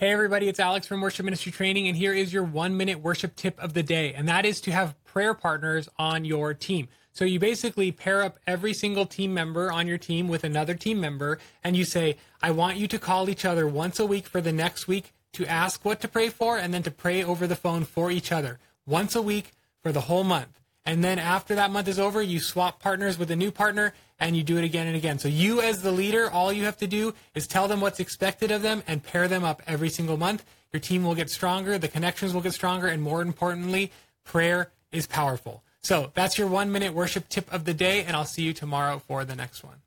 Hey, everybody, it's Alex from Worship Ministry Training, and here is your one minute worship tip of the day. And that is to have prayer partners on your team. So you basically pair up every single team member on your team with another team member, and you say, I want you to call each other once a week for the next week to ask what to pray for, and then to pray over the phone for each other once a week for the whole month. And then after that month is over, you swap partners with a new partner and you do it again and again. So you as the leader, all you have to do is tell them what's expected of them and pair them up every single month. Your team will get stronger, the connections will get stronger, and more importantly, prayer is powerful. So that's your one minute worship tip of the day, and I'll see you tomorrow for the next one.